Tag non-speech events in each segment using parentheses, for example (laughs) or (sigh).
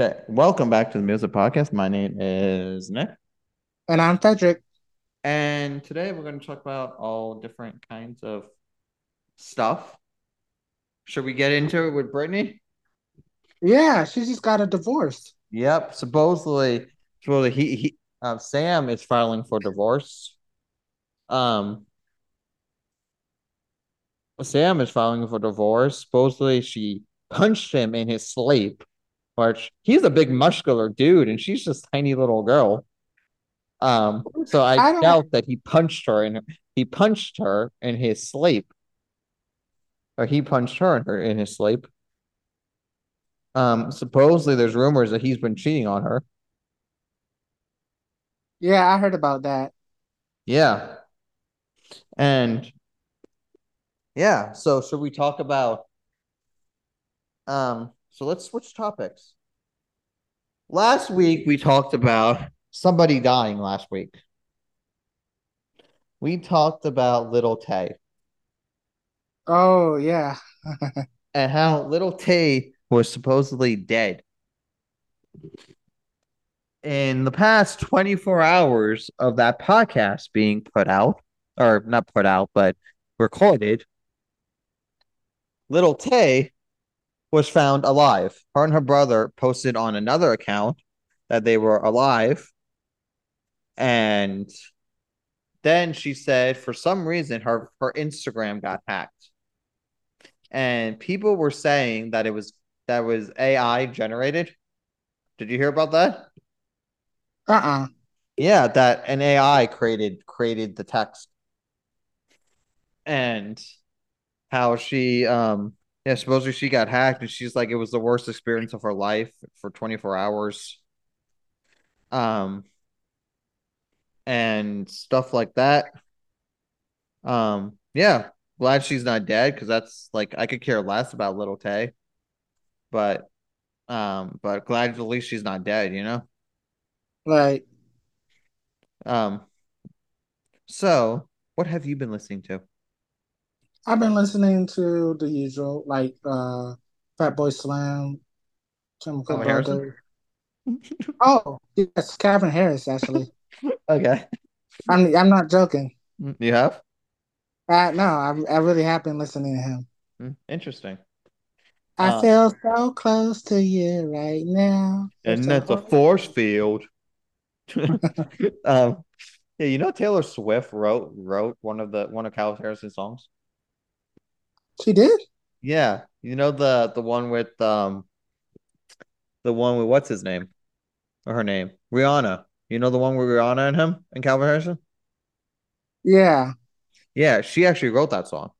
Okay, welcome back to the Music Podcast. My name is Nick, And I'm Frederick. and today we're going to talk about all different kinds of stuff. Should we get into it with Britney? Yeah, she just got a divorce. Yep. Supposedly, supposedly he he um, Sam is filing for divorce. Um, Sam is filing for divorce. Supposedly, she punched him in his sleep, he's a big muscular dude, and she's just a tiny little girl. Um, so I, I doubt that he punched her and he punched her in his sleep. Or he punched her in her in his sleep. Um, supposedly there's rumors that he's been cheating on her. Yeah, I heard about that. Yeah. And yeah, so should we talk about um so let's switch topics. Last week we talked about somebody dying last week. We talked about little Tay Oh, yeah. (laughs) and how little Tay was supposedly dead. In the past 24 hours of that podcast being put out, or not put out, but recorded, little Tay was found alive. Her and her brother posted on another account that they were alive. And then she said for some reason her her Instagram got hacked. And people were saying that it was that was AI generated. Did you hear about that? Uh-uh. Yeah, that an AI created created the text. And how she um yeah, supposedly she got hacked and she's like it was the worst experience of her life for 24 hours. Um and stuff like that. Um yeah, glad she's not dead because that's like I could care less about little Tay. But um but glad at least she's not dead, you know? Like, Um so what have you been listening to? I've been listening to the usual, like uh Fatboy Slim, Chemical Calvin Harrison? Brothers. Oh, yes, Calvin Harris, actually. (laughs) Okay. I'm I'm not joking. You have? Uh, no, I, I really have been listening to him. Hmm, Interesting. I Uh, feel so close to you right now. And It's that's a force field. (laughs) um, yeah, you know Taylor Swift wrote wrote one of the one of Calvin Harris's songs. She did? Yeah, you know the the one with um the one with what's his name or her name Rihanna. You know the one with Rihanna and him and Calvin Harrison. Yeah. Yeah, she actually wrote that song.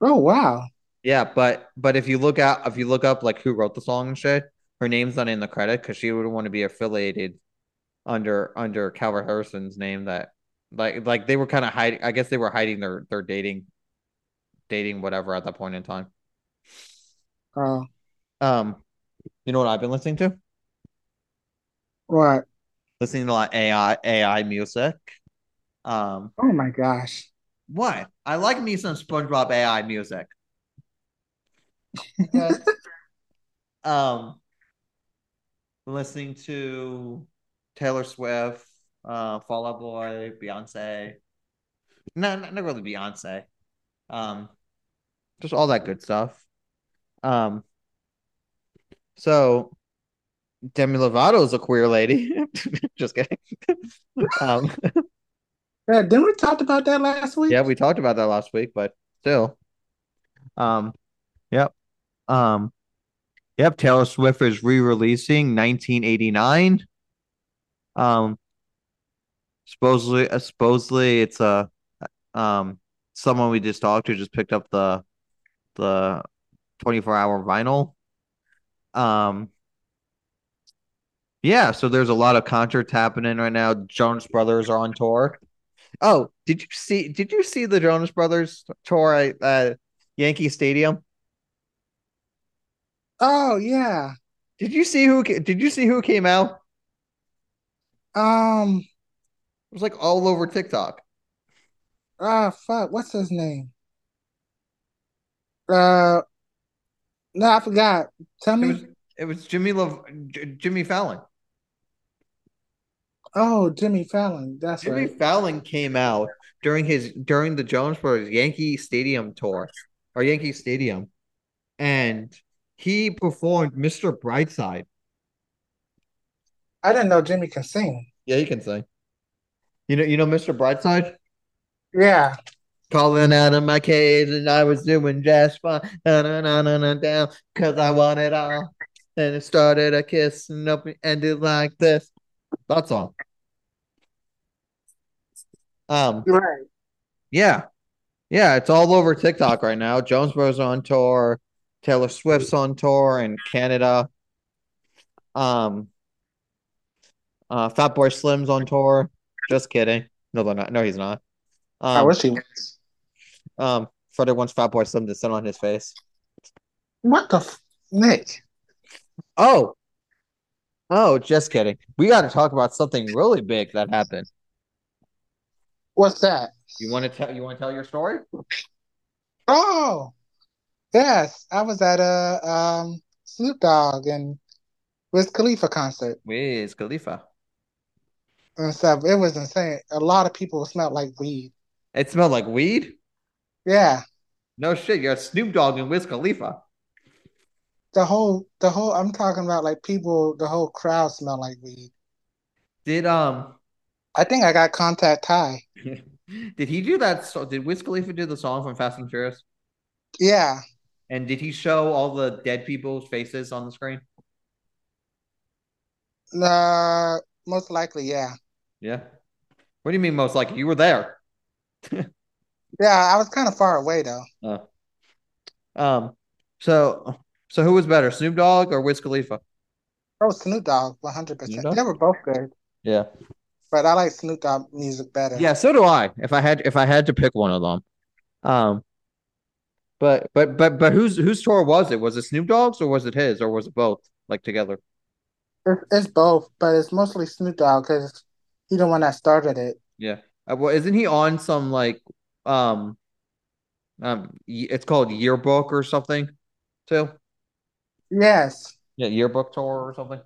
Oh, wow. Yeah, but but if you look out if you look up like who wrote the song and shit, her name's not in the credit because she wouldn't want to be affiliated under under Calvin Harrison's name that like like they were kind of hiding I guess they were hiding their their dating dating whatever at that point in time. Oh, Um you know what I've been listening to? what? Listening to a lot of AI AI music. Um Oh my gosh. what? I like me some SpongeBob AI music. (laughs) Um listening to Taylor Swift, uh Fall Out Boy, Beyonce. No, not, not really Beyonce. Um just all that good stuff. Um so Demi Lovato is a queer lady. (laughs) just kidding. (laughs) um Yeah, didn't we talk about that last week? yeah, we talked about that last week, but still. Um yep. Um yep, Taylor Swift is re-releasing 1989. Um supposedly uh, supposedly it's a um someone we just talked to just picked up the the 24 hour vinyl. Um yeah, so there's a lot of concerts happening right now. Jonas Brothers are on tour. Oh, did you see did you see the Jonas Brothers tour at uh, Yankee Stadium? Oh yeah. Did you see who did you see who came out? Um, It was like all over TikTok. ah fuck, what's his name? Uh no, I forgot. Tell It me. was It was Jimmy Love, J- Jimmy Fallon. Oh, Jimmy Fallon. That's Jimmy right. Fallon came out during his during the Jonas Brothers Yankee Stadium tour or Yankee Stadium, and he performed Mr. Brightside. I didn't know Jimmy can sing. Yeah, he can sing. You know, you know Mr. Brightside. Yeah. Calling out of my cage, and I was doing just fine. Na, na, na, na, na, down, cause I want it all. And it started a kiss and up ended like this. That song. Um, Right. yeah, yeah, it's all over TikTok right now. Jonas Bros on tour, Taylor Swift's on tour in Canada. Um, uh, Fatboy Slim's on tour. Just kidding. No, they're not. No, he's not. Um, I wish he was. Um, Freddie wants Fatboy Slim to sit on his face. What the f- Nick? Oh, oh, just kidding. We got to talk about something really big that happened. What's that? You want to tell? You want to tell your story? Oh, yes. I was at a um Snoop Dogg and Wiz Khalifa concert Wiz Khalifa. and stuff. It was insane. A lot of people smelled like weed. It smelled like weed. Yeah. No shit. You're Snoop Dogg and Wiz Khalifa. The whole the whole I'm talking about like people the whole crowd smelled like weed. Did um I think I got contact high. (laughs) did he do that? So did Wiz Khalifa do the song from Fast and Furious? Yeah. And did he show all the dead people's faces on the screen? Uh most likely, yeah. Yeah. What do you mean most likely? You were there. (laughs) Yeah, I was kind of far away though. Oh. Um. So so who was better, Snoop Dogg or Wiz Khalifa? Oh, Snoop Dogg, 100%. They were both good, Yeah. but I like Snoop Dogg music better. Yeah. So do I. If I had if I had to pick one of them. Um. But but but but whose whose tour was it? Was it Snoop Dogg's or was it his or was it both like together? It's, it's both, but it's mostly Snoop Dogg because he the one that started it. Yeah. Uh, well, isn't he on some like um um it's called yearbook or something too? Yes. Yeah, yearbook tour or something.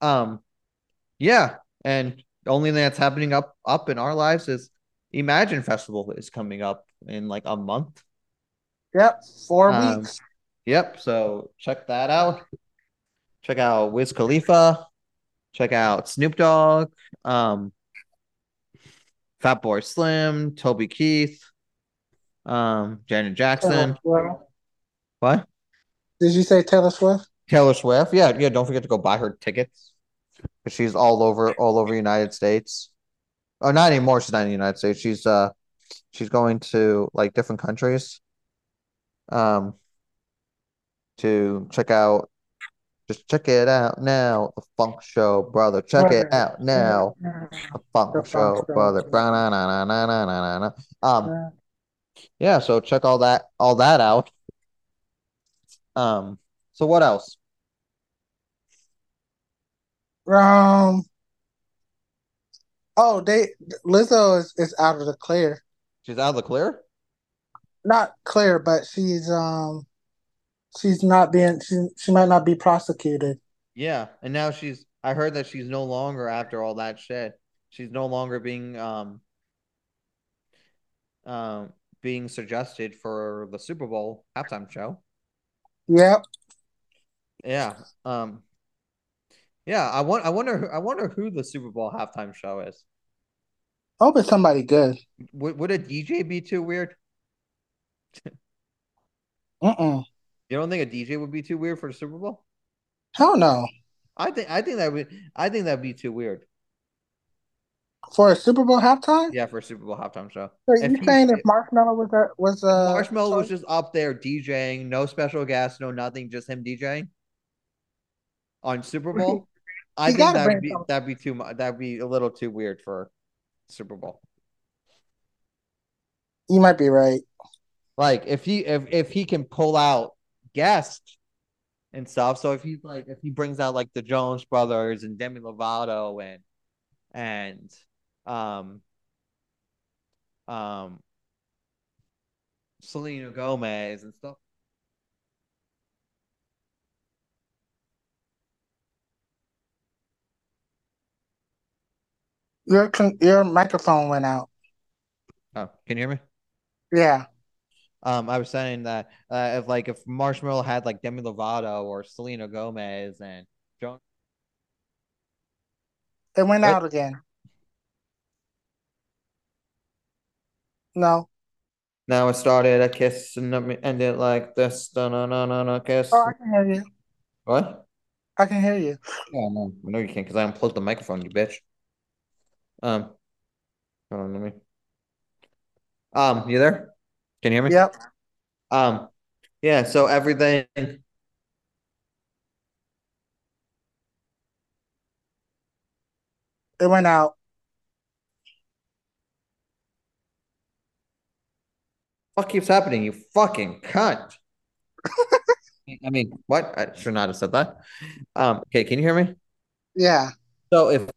Um, yeah, and the only thing that's happening up up in our lives is Imagine Festival is coming up in like a month. Yep. Four Um, weeks. Yep, so check that out. Check out Wiz Khalifa. Check out Snoop Dogg. Um, Fatboy Slim, Toby Keith, um, Janet Jackson. What? Did you say Taylor Swift? Taylor Swift. Yeah, yeah. Don't forget to go buy her tickets. She's all over all over United States. Oh, not anymore. She's not in the United States. She's uh she's going to like different countries. Um to check out just check it out now. The Funk Show, brother. Check it out now. The Funk The Show, Funk Show. brother. Ba-na-na-na-na-na-na-na. Um yeah, so check all that all that out. Um so what else? Um. Oh, they Lizzo is, is out of the clear. She's out of the clear? Not clear, but she's um she's not being she she might not be prosecuted. Yeah, and now she's I heard that she's no longer after all that shit. She's no longer being um um being suggested for the Super Bowl halftime show. Yep. Yeah. Um Yeah, I want I wonder I wonder who the Super Bowl halftime show is. I Hope it's somebody good. Would would a DJ be too weird? (laughs) Mm-mm. You don't think a DJ would be too weird for the Super Bowl? Hell no. I think I think that would I think that'd be too weird. For a Super Bowl halftime? Yeah, for a Super Bowl halftime show. So If you saying if Marshmello was a was uh, a Marshmello was just up there DJing, no special guests, no nothing, just him DJing on Super Bowl. I think that'd be that'd be too much. That'd be a little too weird for Super Bowl. you might be right. Like if he if if he can pull out guest and stuff. So if he's like if he brings out like the Jonas brothers and Demi Lovato and and um um Selena Gomez and stuff. Your your microphone went out. Oh, can you hear me? Yeah. Um, I was saying that uh, if like if Marshmello had like Demi Lovato or Selena Gomez and Joan. It went What? out again. No. Now it started a kiss and ended like this. No, no, no, no, no, kiss. Oh, I can hear you. What? I can hear you. Yeah, no, no, you can't because I unplugged the microphone, you bitch. Um, hold on, let me. Um, you there? Can you hear me? Yep. Um, yeah. So everything. It went out. What keeps happening? You fucking cunt. (laughs) I mean, what? I should not have said that. Um, okay, can you hear me? Yeah. So if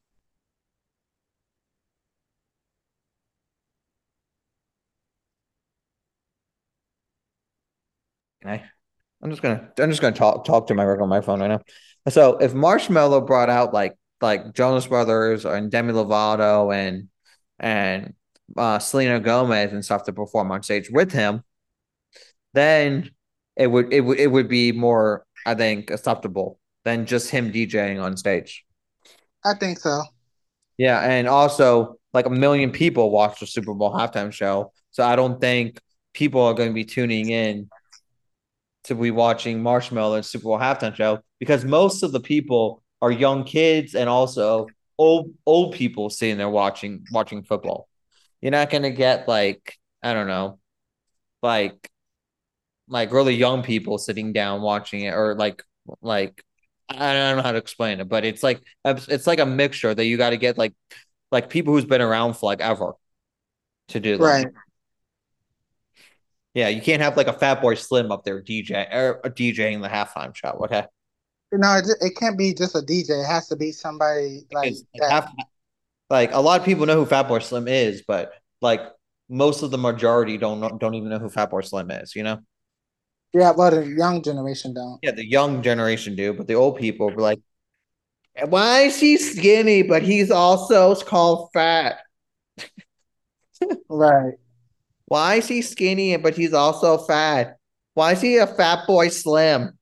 I, I'm just gonna I'm just gonna talk talk to my regular microphone right now. So if Marshmello brought out like like Jonas Brothers and Demi Lovato and and uh, Selena Gomez and stuff to perform on stage with him, then it would it would it would be more I think acceptable than just him DJing on stage. I think so. Yeah, and also like a million people watch the Super Bowl halftime show, so I don't think people are going to be tuning in to be watching Marshmello and Super Bowl halftime show because most of the people are young kids and also old old people sitting there watching watching football. You're not to get like I don't know, like like really young people sitting down watching it or like like I don't know how to explain it, but it's like it's like a mixture that you got to get like like people who's been around for like ever to do them. Right. Yeah, you can't have like a Fatboy Slim up there DJ or er, uh, DJing the halftime show. Okay. No, it, it can't be just a DJ. It has to be somebody like half, like a lot of people know who Fatboy Slim is, but like most of the majority don't don't even know who Fatboy Slim is. You know? Yeah, well, the young generation don't. Yeah, the young generation do, but the old people were like, "Why is he skinny, but he's also called fat? (laughs) Right. Why is he skinny, but he's also fat? Why is he a fat boy slim?"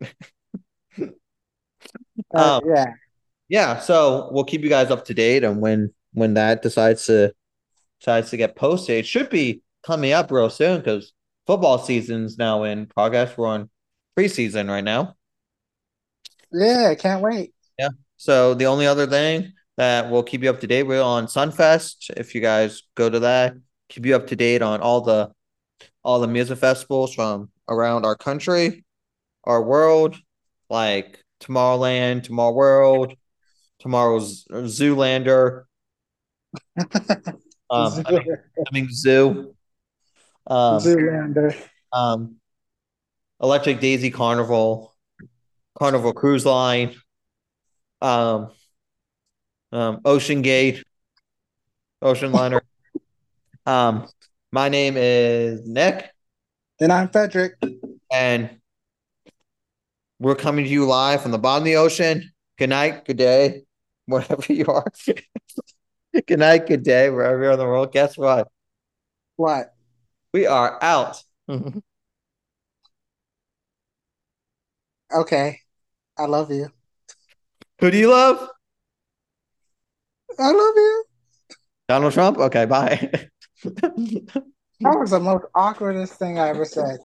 (laughs) Uh, um, yeah. yeah, so we'll keep you guys up to date on when when that decides to decides to get posted. It should be coming up real soon because football season's now in progress. We're on preseason right now. Yeah, can't wait. Yeah. So the only other thing that we'll keep you up to date with on Sunfest, if you guys go to that, keep you up to date on all the all the music festivals from around our country, our world, like Tomorrowland, Tomorrow World, tomorrow's Zoolander, (laughs) um, I mean, I mean Zoo, um, Zoolander. um, Electric Daisy Carnival, Carnival Cruise Line, um, um, Ocean Gate, Ocean Liner. Um, my name is Nick, And I'm Frederick. and we're coming to you live from the bottom of the ocean. Good night, good day, (laughs) wherever you are. (laughs) good night, good day, wherever you're in the world. Guess what? What? We are out. (laughs) Okay. I love you. Who do you love? I love you. Donald Trump? Okay, bye. (laughs) That was the most awkwardest thing I ever said.